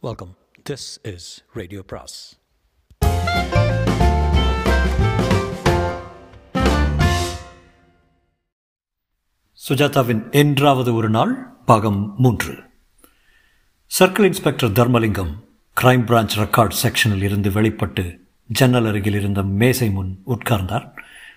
Welcome this is radio பிராஸ் சுஜாதாவின் என்றாவது ஒரு நாள் பாகம் மூன்று. Circle inspector Dharmalingam crime branch record செக்ஷனில் இருந்து வெளிப்பட்டு ஜன்னல் அருகில் இருந்த மேசை முன் உட்கார்ந்தார்.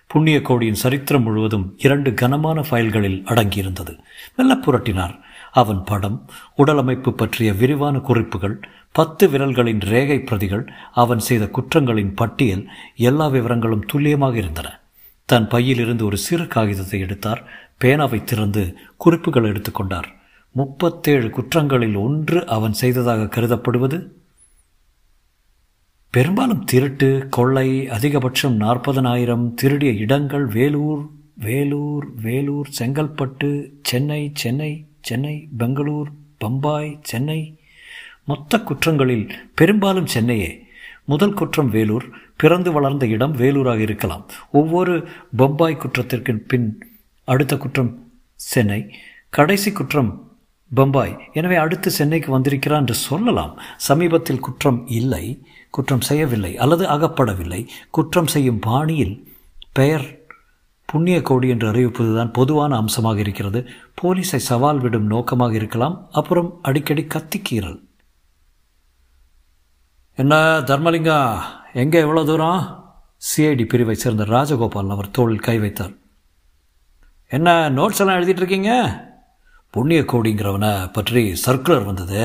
புண்ணிய கோடியின் சரித்திரம் முழுவதும் இரண்டு கனமான ஃபைல்களில் அடங்கியிருந்தது. மெல்ல புரட்டினார். அவன் படம் உடலமைப்பு பற்றிய விரிவான குறிப்புகள் பத்து விரல்களின் ரேகை பிரதிகள் அவன் செய்த குற்றங்களின் பட்டியல் எல்லா விவரங்களும் துல்லியமாக இருந்தன. தன் பையிலிருந்து ஒரு சிறு காகிதத்தை எடுத்தார். பேனாவை திறந்து குறிப்புகள் எடுத்துக்கொண்டார் முப்பத்தேழு குற்றங்களில் ஒன்று அவன் செய்ததாக கருதப்படுவது? பெரும்பாலும் திருட்டு கொள்ளை அதிகபட்சம் நாற்பதனாயிரம் திருடிய இடங்கள் வேலூர் வேலூர் வேலூர் செங்கல்பட்டு சென்னை சென்னை சென்னை பெங்களூர் பம்பாய் சென்னை. மொத்த குற்றங்களில் பெரும்பாலும் சென்னையே. முதல் குற்றம் வேலூர். பிறந்து வளர்ந்த இடம் வேலூராக இருக்கலாம். ஒவ்வொரு பம்பாய் குற்றத்திற்கு பின் அடுத்த குற்றம் சென்னை. கடைசி குற்றம் பம்பாய். எனவே அடுத்து சென்னைக்கு வந்திருக்கிறான் என்று சொல்லலாம். சமீபத்தில் குற்றம் இல்லை. குற்றம் செய்யவில்லை. அல்லது அகப்படவில்லை. குற்றம் செய்யும் பாணியில் பெயர் புண்ணிய கோடி என்று அறிவிப்பதுதான் பொதுவான அம்சமாக இருக்கிறது. போலீஸை சவால் விடும் நோக்கமாக இருக்கலாம். அப்புறம் அடிக்கடி கத்திக்கீறல். என்ன தர்மலிங்கா எங்கே எவ்வளோ தூரம்? சிஐடி பிரிவை சேர்ந்த ராஜகோபால் அவர் தோளில் கை வைத்தார். என்ன நோட்ஸ் எல்லாம் எழுதிட்டு இருக்கீங்க? புண்ணிய கோடிங்கிறவனை பற்றி சர்க்குலர் வந்தது.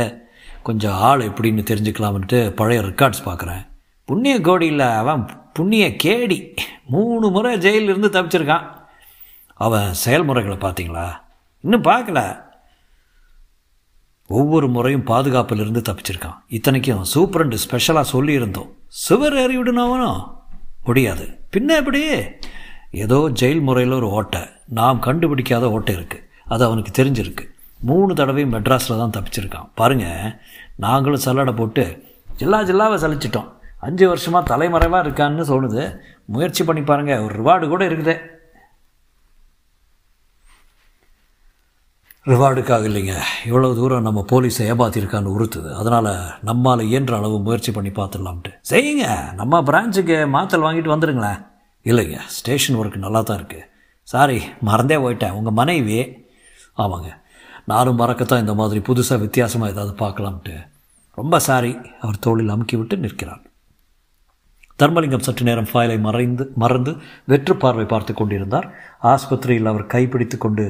கொஞ்சம் ஆள் எப்படின்னு தெரிஞ்சுக்கலாம்ன்ட்டு பழைய ரெக்கார்ட்ஸ் பார்க்குறேன். புண்ணிய கோடி இல்லை அவன் புண்ணிய கேடி. மூணு முறை ஜெயிலிருந்து தப்பிச்சிருக்கான். அவன் செயல்முறைகளை பார்த்தீங்களா? இன்னும் பார்க்கல. ஒவ்வொரு முறையும் பாதுகாப்பிலிருந்து தப்பிச்சிருக்கான். இத்தனைக்கும் சூப்பரண்டு ஸ்பெஷலாக சொல்லியிருந்தோம். சுவர் ஏறி விடணும் முடியாது. பின்ன எப்படி? ஏதோ ஜெயில் முறையில் ஒரு ஓட்டை. நாம் கண்டுபிடிக்காத ஓட்டை இருக்குது அது அவனுக்கு தெரிஞ்சிருக்கு. மூணு தடவையும் மெட்ராஸில் தான் தப்பிச்சிருக்கான். பாருங்கள் நாங்களும் சல்லடை போட்டு ஜில்லா ஜில்லாவை சலிச்சிட்டோம். அஞ்சு வருஷமாக தலைமறைவாக இருக்கான்னு தோணுது. முயற்சி பண்ணி பாருங்கள் ஒரு ரிவார்டு கூட இருக்குது. ரிவார்டுக்காக இல்லைங்க. இவ்வளோ தூரம் நம்ம போலீஸை ஏமாத்திருக்கான்னு உறுத்துது. அதனால் நம்மால் இயன்ற அளவு முயற்சி பண்ணி பார்த்துடலாம்ட்டு. செய்யுங்க. நம்ம பிரான்ச்சுக்கு மாத்தல் வாங்கிட்டு வந்துடுங்களேன் இல்லைங்க ஸ்டேஷன் ஒர்க் நல்லா தான் இருக்குது சாரி மறந்தே போயிட்டேன். உங்கள் மனைவி ஆமாங்க. நானும் மறக்கத்தான் இந்த மாதிரி புதுசாக வித்தியாசமாக ஏதாவது பார்க்கலாம்ட்டு. ரொம்ப சாரி அவர் தோளில் அமுக்கி விட்டு நிற்கிறார். தர்மலிங்கம் சற்று நேரம் ஃபைலை மறைந்து மறந்து வெற்று பார்வை பார்த்து கொண்டிருந்தார். ஆஸ்பத்திரியில் அவர் கைப்பிடித்து கொண்டு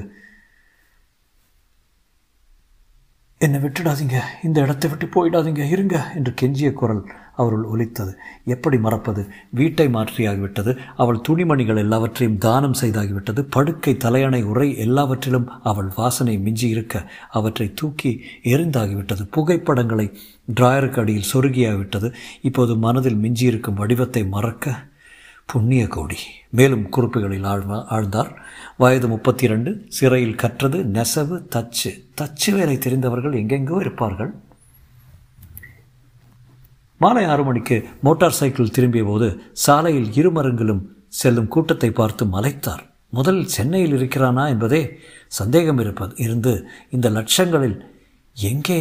என்னை விட்டுடாதீங்க. இந்த இடத்தை விட்டு போயிடாதீங்க. இருங்க என்று கெஞ்சிய குரல் அவருள் ஒலித்தது. எப்படி மறப்பது? வீட்டை மாற்றியாகிவிட்டது. அவள் துணிமணிகள் எல்லாவற்றையும் தானம் செய்தாகிவிட்டது. படுக்கை தலையணை உரை எல்லாவற்றிலும் அவள் வாசனை மிஞ்சி இருக்க அவற்றை தூக்கி எரிந்தாகிவிட்டது புகைப்படங்களை டிராயருக்கு அடியில் சொருகியாகிவிட்டது. இப்போது மனதில் மிஞ்சியிருக்கும் வடிவத்தை மறக்க புண்ணிய கோடி. மேலும் குறிப்புகளில் ஆழ்வா ஆழ்ந்தார். வயது முப்பத்தி இரண்டு சிறையில் கற்றது நெசவு தச்சு. தச்சு வேலை தெரிந்தவர்கள் எங்கெங்கோ இருப்பார்கள். மாலை ஆறு மணிக்கு மோட்டார் சைக்கிள் திரும்பிய போது சாலையில் இருமரங்களும் செல்லும் கூட்டத்தை பார்த்து மலைத்தார். முதலில் சென்னையில் இருக்கிறானா என்பதே சந்தேகம் இருப்பது இருந்து இந்த லட்சங்களில் எங்கே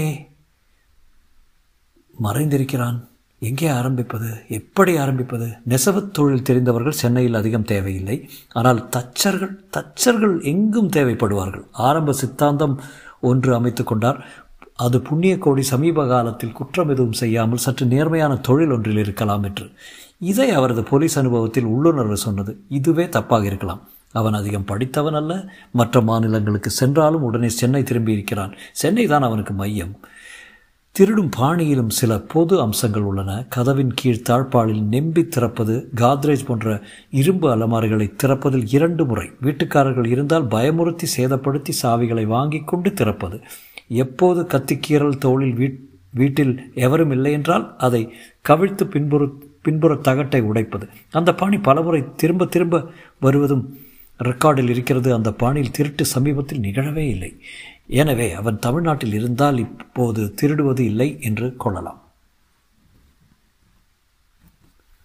மறைந்திருக்கிறான்? எங்கே ஆரம்பிப்பது? எப்படி ஆரம்பிப்பது? நெசவுத் தொழில் தெரிந்தவர்கள் சென்னையில் அதிகம் தேவையில்லை. ஆனால் தச்சர்கள் தச்சர்கள் எங்கும் தேவைப்படுவார்கள். ஆரம்ப சித்தாந்தம் ஒன்று அமைத்து கொண்டார். அது புண்ணிய கோடி சமீப காலத்தில் குற்றம் எதுவும் செய்யாமல் சற்று நேர்மையான தொழில் ஒன்றில் இருக்கலாம் என்று. இதை அவரது போலீஸ் அனுபவத்தில் உள்ளுணர்வு சொன்னது இதுவே தப்பாக இருக்கலாம். அவன் அதிகம் படித்தவன் அல்ல. மற்ற மாநிலங்களுக்கு சென்றாலும் உடனே சென்னை திரும்பி இருக்கிறான். சென்னை தான் அவனுக்கு மையம். திருடும் பாணியிலும் சில பொது அம்சங்கள் உள்ளன. கதவின் கீழ் தாழ்பாலில் நெம்பி திறப்பது காத்ரேஜ் போன்ற இரும்பு அலமாரிகளை திறப்பதில் இரண்டு முறை. வீட்டுக்காரர்கள் இருந்தால் பயமுறுத்தி சேதப்படுத்தி சாவிகளை வாங்கி கொண்டு திறப்பது. எப்போது கத்திக்கீரல் தோளில் வீட் வீட்டில் எவரும் இல்லை என்றால் அதை கவிழ்த்து பின்புற பின்புற தகட்டை உடைப்பது. அந்த பாணி பலமுறை திரும்ப திரும்ப வருவதும் ரெக்கார்டில் இருக்கிறது. அந்த பாணியில் திருட்டு சமீபத்தில் நிகழவே இல்லை. எனவே அவன் தமிழ்நாட்டில் இருந்தால் இப்போது திருடுவது இல்லை என்று கொள்ளலாம்.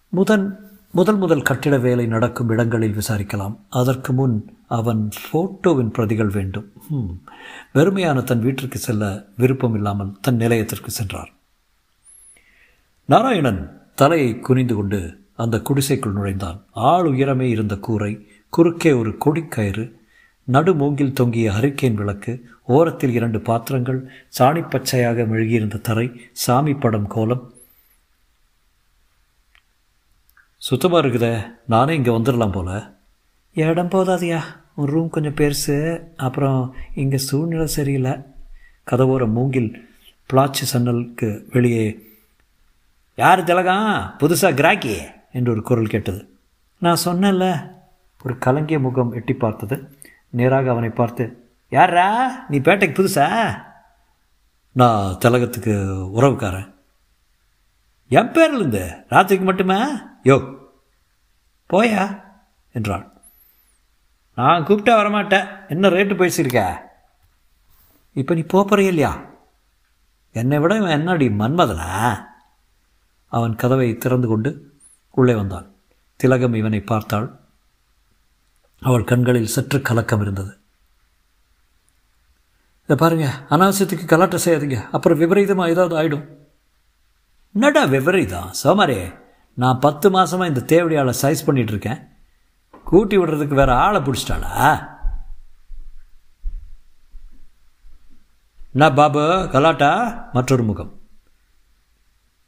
முதன் முதல் முதல் கட்டிட வேலை நடக்கும் இடங்களில் விசாரிக்கலாம். அதற்கு முன் அவன் ஃபோட்டோவின் பிரதிகள் வேண்டும். வெறுமையான தன் வீட்டிற்கு செல்ல விருப்பம் இல்லாமல் தன் நிலையத்திற்கு சென்றார். நாராயணன் தலையை குனிந்து கொண்டு அந்த குடிசைக்குள் நுழைந்தான். ஆள் உயரமே இருந்த கூரை குறுக்கே ஒரு கொடிக்கயிறு நடுமூங்கில் தொங்கிய ஹரிக்கேன் விளக்கு ஓரத்தில் இரண்டு பாத்திரங்கள் சாணிப்பச்சையாக மெழுகியிருந்த தரை சாமி படம் கோலம். சுத்தமாக இருக்குதே. நானே இங்கே வந்துடலாம் போல. இடம் போதாதியா? உன் ரூம் கொஞ்சம் பெருசு. அப்புறம் இங்கே சூழ்நிலை சரியில்லை. கதவோர மூங்கில் பிளாச்சு சன்னலுக்கு வெளியே யார் திலகம்? புதுசாக கிராக்கி? என்று ஒரு குரல் கேட்டது. நான் சொன்னேன்ல ஒரு கலங்கிய முகம் எட்டி பார்த்தது. நேராக அவனை பார்த்து யாரா நீ பேட்டைக்கு புதுசா? நான் திலகத்துக்கு உறவுக்காரன். என் பேர்லேருந்து ராத்திரிக்கு மட்டுமே? யோ போயா என்றாள். ஆ கூப்பிட்டா வரமாட்டேன் என்ன ரேட்டு பேசியிருக்க? இப்போ நீ போகிற இல்லையா என்னை விட இவன் என்னடி மன்மதனா? அவன் கதவை திறந்து கொண்டு உள்ளே வந்தான். திலகம் இவனை பார்த்தாள். அவள் கண்களில் சற்று கலக்கம் இருந்தது. இதை பாருங்க அனாவசியத்துக்கு கலாட்டை செய்யாதீங்க. அப்புறம் விபரீதமாக ஏதாவது ஆகிடும் என்னடா விபரீதம்? சோமாரே நான் பத்து மாதமாக இந்த தேவடியால் சைஸ் பண்ணிகிட்டு இருக்கேன். கூட்டி விடுறதுக்கு வேற ஆளை பிடிச்சிட்டாளா? என்ன பாபு கலாட்டா? மற்றொரு முகம்.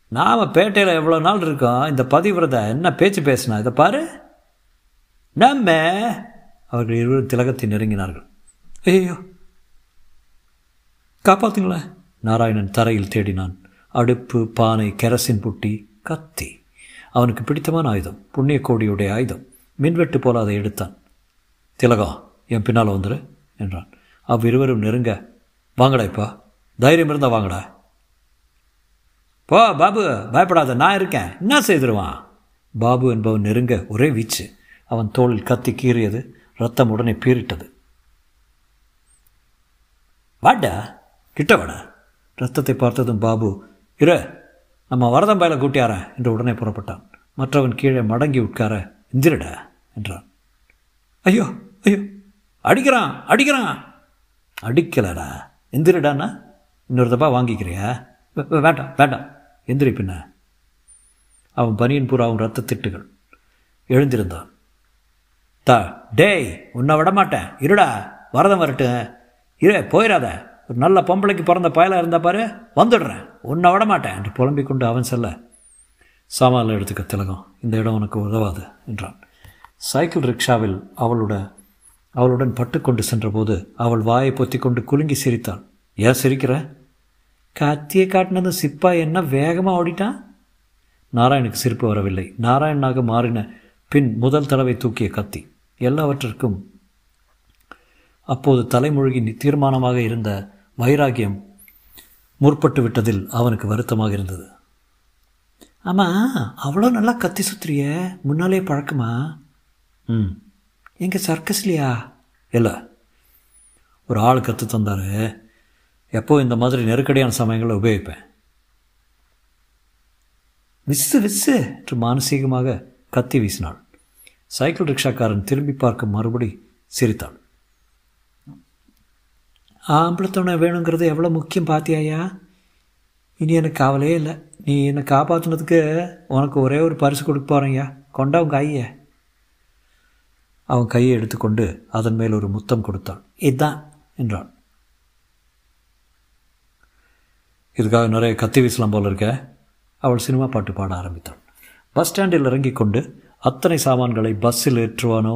நாம் பேட்டையில் எவ்வளோ நாள் இருக்கோம்? இந்த பதிவிரதை என்ன பேச்சு பேசினா? இதை பாரு. நம்ம அவர்கள் இருவரும் திலகத்தை நெருங்கினார்கள். ஐயோ காப்பாத்துங்களேன் நாராயணன் தரையில் தேடினான். அடுப்பு பானை கெரசின் புட்டி கத்தி. அவனுக்கு பிடித்தமான ஆயுதம் புண்ணிய கோடியுடைய ஆயுதம். மின்வெட்டு போல அதை எடுத்தான். திலகம் என் பின்னால் வந்துரு என்றான். அவ்விருவரும் நெருங்க வாங்கடா இப்போ தைரியம் இருந்தால் வாங்கடா. போ பாபு பயப்படாத நான் இருக்கேன். என்ன செய்திருவான்? பாபு என்பவன் நெருங்க ஒரே வீச்சு. அவன் தோளில் கத்தி கீறியது ரத்தம் உடனே பீறிட்டது. வாடா கிட்ட வாடா. ரத்தத்தை பார்த்ததும் பாபு இரு நம்ம வரதம்பாயில் கூட்டியாரன் என்று உடனே புறப்பட்டான். மற்றவன் கீழே மடங்கி உட்கார எந்திரடா என்றான். ஐயோ ஐயோ. அடிக்கிறான் அடிக்கிறான். அடிக்கலடா. எந்திரடாண்ணா இன்னொரு தப்பா வாங்கிக்கிறியா? வேண்டாம் வேண்டாம். எந்திரி பின்ன. அவன் பனியன் பூராவும் ரத்த திட்டுகள். எழுந்திருந்தான். தா டேய் உன்னை விட மாட்டேன். இருடா வரதம் வரட்டும். இரு போயிடாத. ஒரு நல்ல பொம்பளைக்கு பிறந்த பயலாக இருந்தா பாரு வந்துடுறேன். உன்னை விடமாட்டேன் என்று புலம்பிக் கொண்டு அவன் செல்ல. சாமானில் எடுத்துக்க திலகம். இந்த இடம் உனக்கு உதவாது என்றான். சைக்கிள் ரிக்ஷாவில் அவளோட அவளுடன் பட்டுக்கொண்டு சென்றபோது அவள் வாயை பொத்தி கொண்டு குலுங்கி சிரித்தாள். ஏன் சிரிக்கிற? கத்தியை காட்டினது சிப்பா என்ன வேகமாக ஓடிட்டான் நாராயணுக்கு சிரிப்பு வரவில்லை. நாராயணனாக மாறின பின் முதல் தடவை தூக்கிய கத்தி. எல்லாவற்றிற்கும் அப்போது தலைமொழிகி தீர்மானமாக இருந்த வைராகியம் முற்பட்டு விட்டதில் அவனுக்கு வருத்தமாக இருந்தது. ஆமாம் அவ்வளோ நல்லா கத்தி சுத்துறிய. முன்னாலே பழக்கமா? ம். எங்கே சர்க்கஸ்லையா? இல்லை. ஒரு ஆள் கற்று தந்தார். எப்போ இந்த மாதிரி நெருக்கடியான சமயங்களை உபயோகிப்பேன்? விசு விசு என்று மானசீகமாக கத்தி வீசினாள். சைக்கிள் ரிக்ஷாக்காரன் திரும்பி பார்க்க மறுபடி சிரித்தாள். ஆம்பளத்தவனை வேணுங்கிறது எவ்வளோ முக்கியம் பார்த்தியாயா இனி எனக்கு காவலே இல்லை. நீ என்னை காப்பாற்றினதுக்கு உனக்கு ஒரே ஒரு பரிசு கொடுக்க போகிறேன்யா கொண்டா உங்கள் ஐய அவன் கையை எடுத்துக்கொண்டு அதன் மேல் ஒரு முத்தம் கொடுத்தான். இதுதான் என்றான். இதுக்காக நிறைய கத்தி வீசலாம் போல இருக்க. அவள் சினிமா பாட்டு பாட ஆரம்பித்தாள் பஸ் ஸ்டாண்டில் இறங்கி கொண்டு அத்தனை சாமான்களை பஸ்ஸில் ஏற்றுவானோ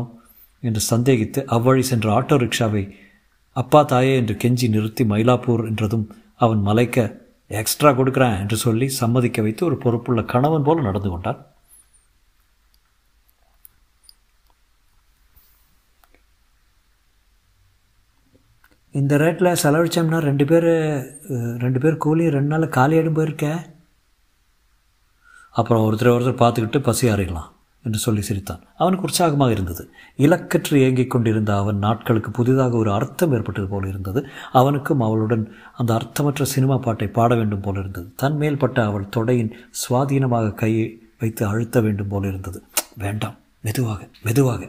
என்று சந்தேகித்து அவ்வழி சென்ற ஆட்டோ ரிக்ஷாவை அப்பா தாயே என்று கெஞ்சி நிறுத்தி மயிலாப்பூர் என்றதும் அவன் மலைக்க எக்ஸ்ட்ரா கொடுக்குறேன் என்று சொல்லி சம்மதிக்க வைத்து ஒரு பொறுப்புள்ள கணவன் போல நடந்து கொண்டார். இந்த ரேட்டில் செலவழிச்சோம்னா ரெண்டு பேர் ரெண்டு பேர் கூலி ரெண்டு நாள் காலியாடும் போயிருக்கேன் அப்புறம் ஒருத்தர் ஒருத்தர் பார்த்துக்கிட்டு பசி அறியலாம் என்று சொல்லி சிரித்தான். அவனுக்கு உற்சாகமாக இருந்தது. இலக்கற்று இயங்கிக் கொண்டிருந்த அவன் நாட்களுக்கு புதிதாக ஒரு அர்த்தம் ஏற்பட்டது போல இருந்தது. அவனுக்கும் அவளுடன் அந்த அர்த்தமற்ற சினிமா பாட்டை பாட வேண்டும் போல இருந்தது. தன் மேல்பட்ட அவள் தொடையின் சுவாதீனமாக கையை வைத்து அழுத்த வேண்டும் போல இருந்தது. வேண்டாம் மெதுவாக மெதுவாக.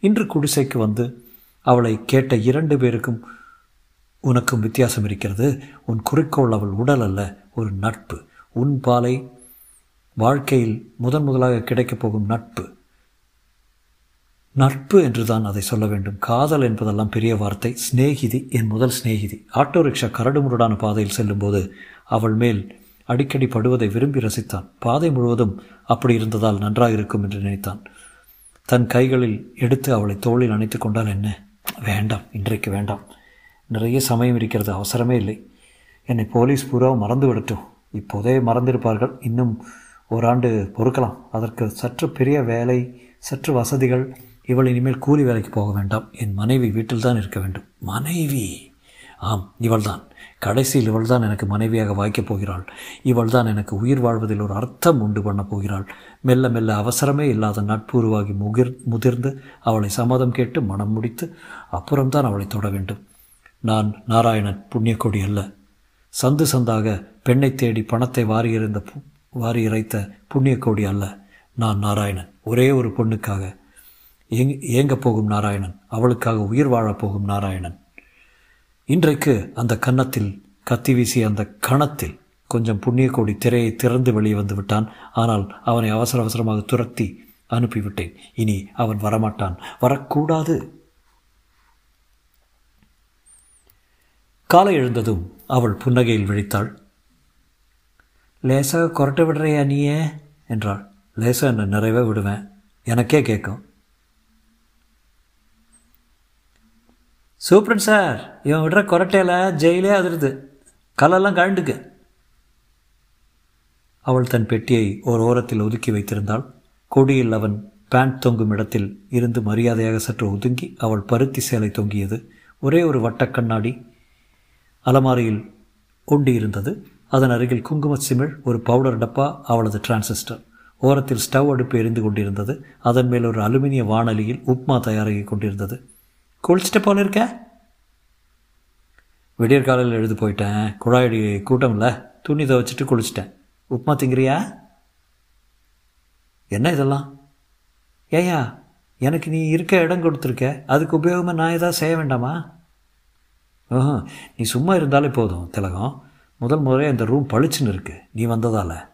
இன்று குடிசைக்கு வந்து அவளை கேட்ட இரண்டு பேருக்கும் உனக்கும் வித்தியாசம் இருக்கிறது. உன் குறிக்கோள் அவள் உடல் அல்ல ஒரு நட்பு. உன் பாலை வாழ்க்கையில் முதன் முதலாக கிடைக்கப் போகும் நட்பு. நட்பு என்று தான் அதை சொல்ல வேண்டும். காதல் என்பதெல்லாம் பெரிய வார்த்தை. சிநேகிதி என் முதல் சிநேகிதி. ஆட்டோ ரிக்ஷா கரடுமுரடான பாதையில் செல்லும்போது அவள் மேல் அடிக்கடி படுவதை விரும்பி ரசித்தான். பாதை முழுவதும் அப்படி இருந்ததால் நன்றாக இருக்கும் என்று நினைத்தான். தன் கைகளில் எடுத்து அவளை தோளில் அணைத்து கொண்டால் என்ன? வேண்டாம் இன்றைக்கு வேண்டாம். நிறைய சமயம் இருக்கிறது அவசரமே இல்லை. என்னை போலீஸ் பூரா மறந்து விடட்டும் இப்போதே மறந்திருப்பார்கள். இன்னும் ஓராண்டு பொறுக்கலாம். அதற்கு சற்று பெரிய வேலை சற்று வசதிகள் இவள் இனிமேல் கூலி வேலைக்கு போக வேண்டாம். என் மனைவி வீட்டில் தான் இருக்க வேண்டும். மனைவி? ஆம் இவள்தான். கடைசியில் இவள்தான் எனக்கு மனைவியாக வாய்க்கப் போகிறாள். இவள்தான் எனக்கு உயிர் வாழ்வதில் ஒரு அர்த்தம் உண்டு பண்ணப் போகிறாள். மெல்ல மெல்ல அவசரமே இல்லாத நட்புருவாகி முகிர் முதிர்ந்து அவளை சம்மதம் கேட்டு மனம் முடித்து அப்புறம்தான் அவளை தொட வேண்டும். நான் நாராயணன் புண்ணியக்கொடி அல்ல. சந்து சந்தாக பெண்ணை தேடி பணத்தை வாரியிருந்த வாரி இறைத்த புண்ணியக்கோடி அல்ல. நான் நாராயணன். ஒரே ஒரு பொண்ணுக்காக ஏங் ஏங்கப் போகும் நாராயணன். அவளுக்காக உயிர் வாழப் போகும் நாராயணன். இன்றைக்கு அந்த கன்னத்தில் கத்தி வீசிய அந்த கணத்தில் கொஞ்சம் புண்ணியக்கோடி திரையை திறந்து வெளியே வந்து விட்டான். ஆனால் அவனை அவசர அவசரமாக துரத்தி அனுப்பிவிட்டேன். இனி அவன் வரமாட்டான். வரக்கூடாது. காலை எழுந்ததும் அவள் புன்னகையில் விழித்தாள். லேசாக கொரட்டை விடுறையா நீயே? என்றாள். லேசாக என்ன நிறைவே விடுவேன். எனக்கே கேட்கும். சூப்பரன் சார் இவன் விடுற கொரட்டையில் ஜெயிலே அதிருது. கலெல்லாம் கழண்டுக்கு. அவள் தன் பெட்டியை ஓர் ஓரத்தில் ஒதுக்கி வைத்திருந்தாள். கொடியில் அவன் பேண்ட் தொங்கும் இடத்தில் இருந்து மரியாதையாக சற்று ஒதுங்கி அவள் பருத்தி சேலை தொங்கியது. ஒரே ஒரு வட்டக்கண்ணாடி அலமாரியில் ஒண்டி இருந்தது அதன் அருகில் குங்கும சிமிழ் ஒரு பவுடர் டப்பா அவளது டிரான்சிஸ்டர். ஓரத்தில் ஸ்டவ் அடுப்பு எரிந்து கொண்டிருந்தது. அதன் மேல் ஒரு அலுமினிய வானொலியில் உப்மா தயாராகி கொண்டிருந்தது. குளிச்சுட்டு போல இருக்க? விடியற் காலையில் எழுது போயிட்டேன். குழாயடி கூட்டம் இல்லை துணி துவைச்சிட்டு குளிச்சிட்டேன். உப்மா திங்கிறியா? என்ன இதெல்லாம்? ஏயா எனக்கு நீ இருக்க இடம் கொடுத்துருக்க. அதுக்கு உபயோகமாக நான் எதாவது செய்ய வேண்டாமா? நீ சும்மா இருந்தாலே போதும் திலகம். முதல் முறையாக இந்த ரூம் பளிச்சுன்னு இருக்கு. நீ வந்ததால்.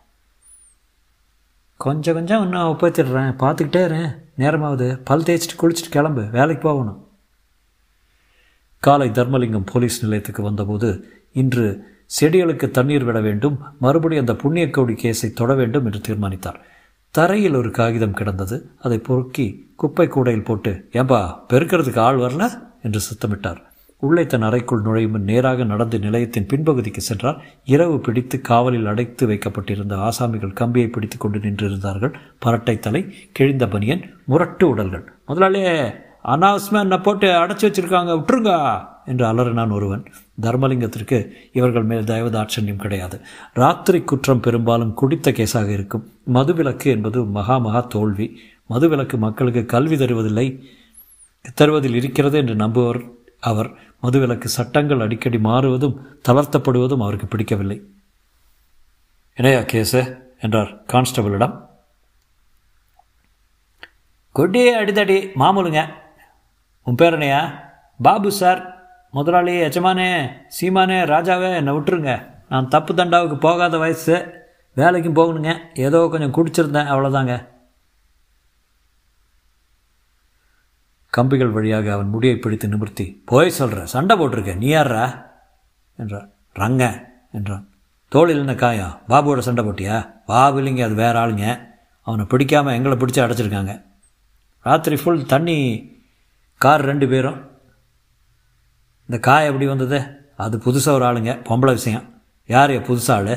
கொஞ்சம் கொஞ்சம் இன்னும் ஒப்பத்திடுறேன் பார்த்துக்கிட்டே இருறேன் நேரமாவது. பல் தேய்ச்சிட்டு குளிச்சுட்டு கிளம்பு. வேலைக்கு போகணும். காலை தர்மலிங்கம் போலீஸ் நிலையத்துக்கு வந்தபோது இன்று செடிகளுக்கு தண்ணீர் விட வேண்டும். மறுபடியும் அந்த புண்ணியக்கோடி கேஸை தொட வேண்டும் என்று தீர்மானித்தார். தரையில் ஒரு காகிதம் கிடந்தது. அதை பொறுக்கி குப்பை கூடையில் போட்டு ஏன்பா பெருக்கிறதுக்கு ஆள் வரல? என்று சத்தமிட்டார். உள்ளே தன் அறைக்குள் நுழையும் நேராக நடந்து நிலையத்தின் பின்பகுதிக்கு சென்றார் இரவு பிடித்து காவலில் அடைத்து வைக்கப்பட்டிருந்த ஆசாமிகள் கம்பியை பிடித்து கொண்டு நின்றிருந்தார்கள். பரட்டை தலை கிழிந்த பனியன் முரட்டு உடல்கள். முதலாளியே அனாவசியமாக என்னை போட்டு அடைச்சி வச்சிருக்காங்க விட்டுருங்க என்று அலறினான் ஒருவன். தர்மலிங்கத்திற்கு இவர்கள் மேல் தயவு தாட்சண்யம் கிடையாது. ராத்திரி குற்றம் பெரும்பாலும் குடித்த கேஸாக இருக்கும். மதுவிலக்கு என்பது மகா மகா தோல்வி. மதுவிலக்கு மக்களுக்கு கல்வி தருவதில்லை தருவதில் இருக்கிறது என்று நம்புவர் அவர் மதுவிலக்கு சட்டங்கள் அடிக்கடி மாறுவதும் தளர்த்தப்படுவதும் அவருக்கு பிடிக்கவில்லை. இணையா கேஸு என்றார் கான்ஸ்டபிளிடம். கொட்டியே அடிதடி மாமூலுங்க. உன் பேர் என்னையா? பாபு சார். முதலாளி எஜமானே சீமானே ராஜாவே என்னை விட்டுருங்க. நான் தப்பு தண்டாவுக்கு போகாத வயசு. வேலைக்கும் போகணுங்க. ஏதோ கொஞ்சம் குடிச்சிருந்தேன் அவ்வளோதாங்க கம்பிகள் வழியாக அவன் முடியை பிடித்து நிமிர்த்தி போய் சொல்கிற சண்டை போட்டிருக்க நீ யார்ரா என்றார் ரங்க என்றான். தோளில் என்ன காயா? பாபுவோட சண்டை போட்டியா? பாபு இல்லைங்க அது வேற ஆளுங்க. அவனை பிடிக்காமல் எங்களை பிடிச்சி அடைச்சிருக்காங்க. ராத்திரி ஃபுல் தண்ணி கார் ரெண்டு பேரும். இந்த காய் எப்படி வந்தது? அது புதுசாக ஒரு ஆளுங்க பொம்பளை விஷயம். யார் புதுசாக ஆள்?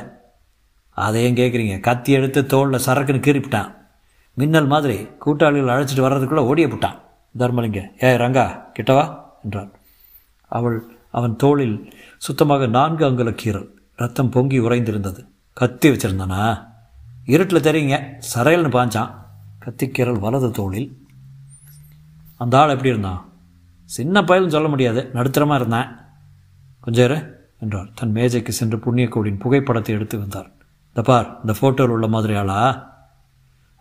அதையும் கேட்குறீங்க கத்தி எடுத்து தோளில் சரக்குன்னு கீறிப்பிட்டான். மின்னல் மாதிரி கூட்டாளிகள் அழைச்சிட்டு வர்றதுக்குள்ளே ஓடிய போட்டான். தர்மலிங்க. ஏ ரங்கா கிட்டவா என்றான். அவள் அவன் தோளில் சுத்தமாக நான்கு அங்குல கீரல் ரத்தம் பொங்கி உறைந்திருந்தது. கத்தி வச்சுருந்தானா? இருட்டில் தெரியுங்க. சரையல்னு பாஞ்சான். கத்திக்கீரல் வலது தோளில். அந்த ஆள் எப்படி இருந்தான்? சின்ன பயலும் சொல்ல முடியாது. நடுத்தரமாக இருந்தேன். கொஞ்சம் என்றார் தன் மேஜைக்கு சென்று புண்ணியக்கோடியின் புகைப்படத்தை எடுத்து வந்தார் இந்த பார் இந்த ஃபோட்டோவில் உள்ள மாதிரி ஆளா?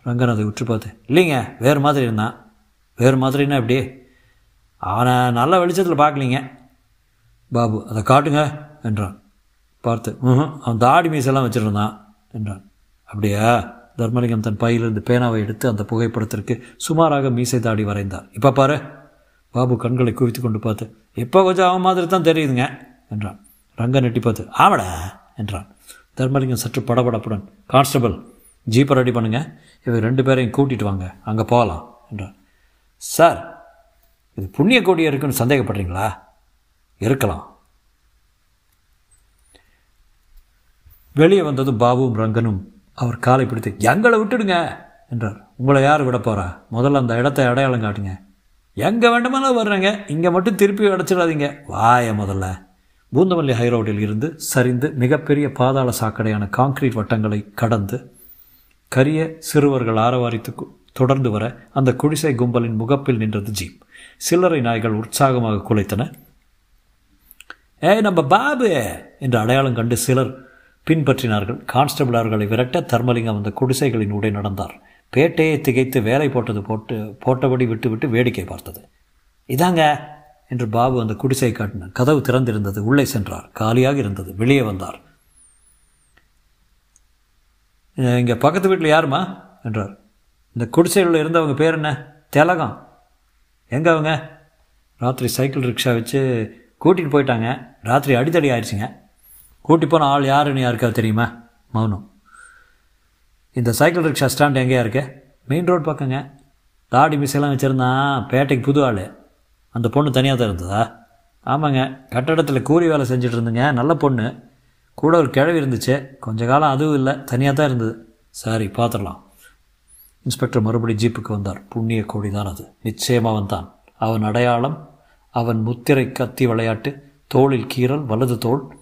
ரங்கன் அதை உற்று பார்த்து இல்லைங்க வேறு மாதிரி இருந்தான். வேறு மாதிரின்னா எப்படி? அவனை நல்ல வெளிச்சத்தில் பார்க்கலிங்க. பாபு அதை காட்டுங்க என்றான். பார்த்து ம் அவன் தாடி மீசெல்லாம் வச்சுருந்தான் என்றான். அப்படியா? தர்மலிங்கம் தன் பையிலிருந்து பேனாவை எடுத்து அந்த புகைப்படத்திற்கு சுமாராக மீசை தாடி வரைந்தார். இப்போ பாரு. பாபு கண்களை குவித்து கொண்டு பார்த்து இப்போ கொஞ்சம் அவன் மாதிரி தான் தெரியுதுங்க என்றான். ரங்க நெட்டி பார்த்து ஆவடா என்றான். தர்மலிங்கம் சற்று படபடப்புடன் கான்ஸ்டபிள் ஜீப்பை ரெடி பண்ணுங்க. இவர் ரெண்டு பேரையும் கூட்டிகிட்டு வாங்க. அங்கே போகலாம் என்றான். சார் இது புண்ணிய கோடி இருக்குன்னு சந்தேகப்படுறீங்களா? இருக்கலாம். வெளியே வந்ததும் பாபுவும் ரங்கனும் அவர் காலை பிடித்து எங்களை விட்டுடுங்க என்றார். உங்களை யார் விட போகிறா முதல்ல அந்த இடத்த அடையாளம் காட்டுங்க. எங்கே வேண்டுமானாலும் வர்றேங்க. இங்கே மட்டும் திருப்பி அடைச்சிடாதீங்க. வாய முதல்ல. பூந்தமல்லி ஹைரோடில் இருந்து சரிந்து மிகப்பெரிய பாதாள சாக்கடையான காங்கிரீட் வட்டங்களை கடந்து கரிய சிறுவர்கள் ஆரவாரித்து தொடர்ந்து வர அந்த குடிசை கும்பலின் முகப்பில் நின்றது ஜீப். சில்லறை நாய்கள் உற்சாகமாக குலைத்தன. ஏய் நம்ம பாபு! என்று அடையாளம் கண்டு சிலர் பின்பற்றினார்கள். கான்ஸ்டபிள் அவர்களை விரட்ட தர்மலிங்கம் அந்த குடிசைகளின் உடை நடந்தார். பேட்டையை திகைத்து வேலை போட்டது போட்டு போட்டபடி விட்டு விட்டு வேடிக்கை பார்த்தது. இதாங்க! என்று பாபு அந்த குடிசை காட்டினார் கதவு திறந்திருந்தது. உள்ளே சென்றார். காலியாக இருந்தது. வெளியே வந்தார். இங்கே பக்கத்து வீட்டில் யாருமா என்றார். இந்த குடிசைகளில் இருந்தவங்க பேர் என்ன? திலகம். எங்கே அவங்க? ராத்திரி சைக்கிள் ரிக்ஷா வச்சு கூட்டிகிட்டு போயிட்டாங்க. ராத்திரி அடித்தடி ஆயிடுச்சுங்க. கூட்டி போன ஆள் யாருன்னு யாருக்கா தெரியுமா? மௌனம் இந்த சைக்கிள் ரிக்ஷா ஸ்டாண்ட் எங்கேயா இருக்கு? மெயின் ரோடு பக்கங்க. தாடி மிஸ்ஸெல்லாம் வச்சுருந்தான் பேட்டைக்கு புது ஆள். அந்த பொண்ணு தனியாக தான் இருந்ததா? ஆமாங்க. கட்டடத்தில் கூலி வேலை செஞ்சுட்டு இருந்துங்க. நல்ல பொண்ணு. கூட ஒரு கிழவி இருந்துச்சு. கொஞ்ச காலம் அதுவும் இல்லை. தனியாக தான் இருந்தது. சரி பார்த்துடலாம் இன்ஸ்பெக்டர் மறுபடி ஜீப்புக்கு வந்தார். புண்ணிய கோடி தான் அது. நிச்சயமாக வந்தான் அவன் அடையாளம் அவன் முத்திரை கத்தி விளையாட்டு தோளில் கீறல் வலது தோல்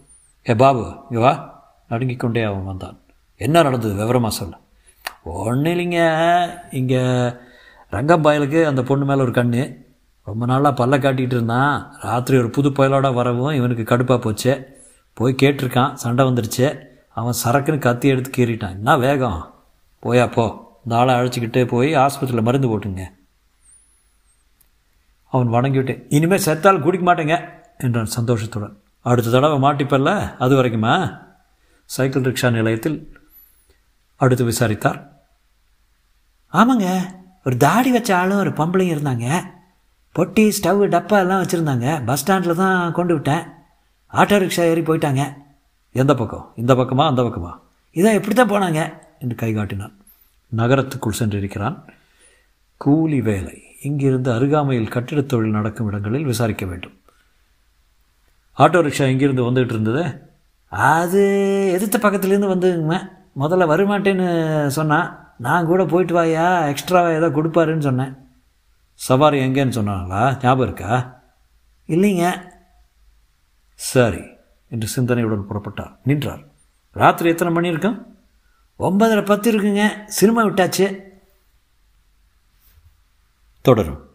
ஏ பாபு இங்கே வா. நடுங்கிக் கொண்டே அவன் வந்தான். என்ன நடந்தது? விவரமாக சொல்ல. ஒன்றும் இல்லைங்க. இங்கே ரங்கம்பாயலுக்கு அந்த பொண்ணு மேலே ஒரு கண்ணு. ரொம்ப நாளாக பல்ல காட்டிகிட்டு இருந்தான். ராத்திரி ஒரு புது புயலோட வரவும் இவனுக்கு கடுப்பாக போச்சு. போய் கேட்டிருக்கான். சண்டை வந்துடுச்சு அவன் சரக்குன்னு கத்தி எடுத்து கீறிட்டான். என்ன வேகம்? போயா போ. இந்த ஆளை அழைச்சிக்கிட்டு போய் ஆஸ்பத்திரியில் மருந்து போட்டுங்க. அவன் வணங்கிவிட்டு இனிமேல் செத்தால் குடிக்க மாட்டேங்க என்றான் சந்தோஷத்துடன். அடுத்த தடவை மாட்டிப்பல்ல அது வரைக்குமா? சைக்கிள் ரிக்ஷா நிலையத்தில் அடுத்து விசாரித்தார். ஆமாங்க ஒரு தாடி வச்ச ஆளும் ஒரு பம்பளையும் இருந்தாங்க. பொட்டி ஸ்டவ் டப்பா எல்லாம் வச்சுருந்தாங்க. பஸ் ஸ்டாண்டில் தான் கொண்டு விட்டேன். ஆட்டோ ரிக்ஷா ஏறி போயிட்டாங்க. எந்த பக்கம்? இந்த பக்கமா? அந்த பக்கமா? இதான் எப்படி தான் போனாங்க என்று கை காட்டினான். நகரத்துக்குள் சென்றிருக்கிறான். கூலி வேலை. இங்கிருந்து அருகாமையில் கட்டிடத் தொழில் நடக்கும் இடங்களில் விசாரிக்க வேண்டும். ஆட்டோ ரிக்ஷா இங்கிருந்து வந்துகிட்டு இருந்தது. அது எதிர்த்த பக்கத்துலேருந்து வந்துங்க முதல்ல வரமாட்டேன்னு சொன்னான் நான் கூட போயிட்டு வாயா எக்ஸ்ட்ராவாக ஏதோ கொடுப்பாருன்னு சொன்னேன். சவாரி எங்கேன்னு சொன்னாங்களா? ஞாபகம் இருக்கா? இல்லைங்க. சரி. என்று சிந்தனையுடன் புறப்பட்டார். நின்றார். ராத்திரி எத்தனை மணி இருக்கும்? ஒன்பதரை பத்து இருக்குங்க. சினிமா விட்டாச்சு. தொடரும்.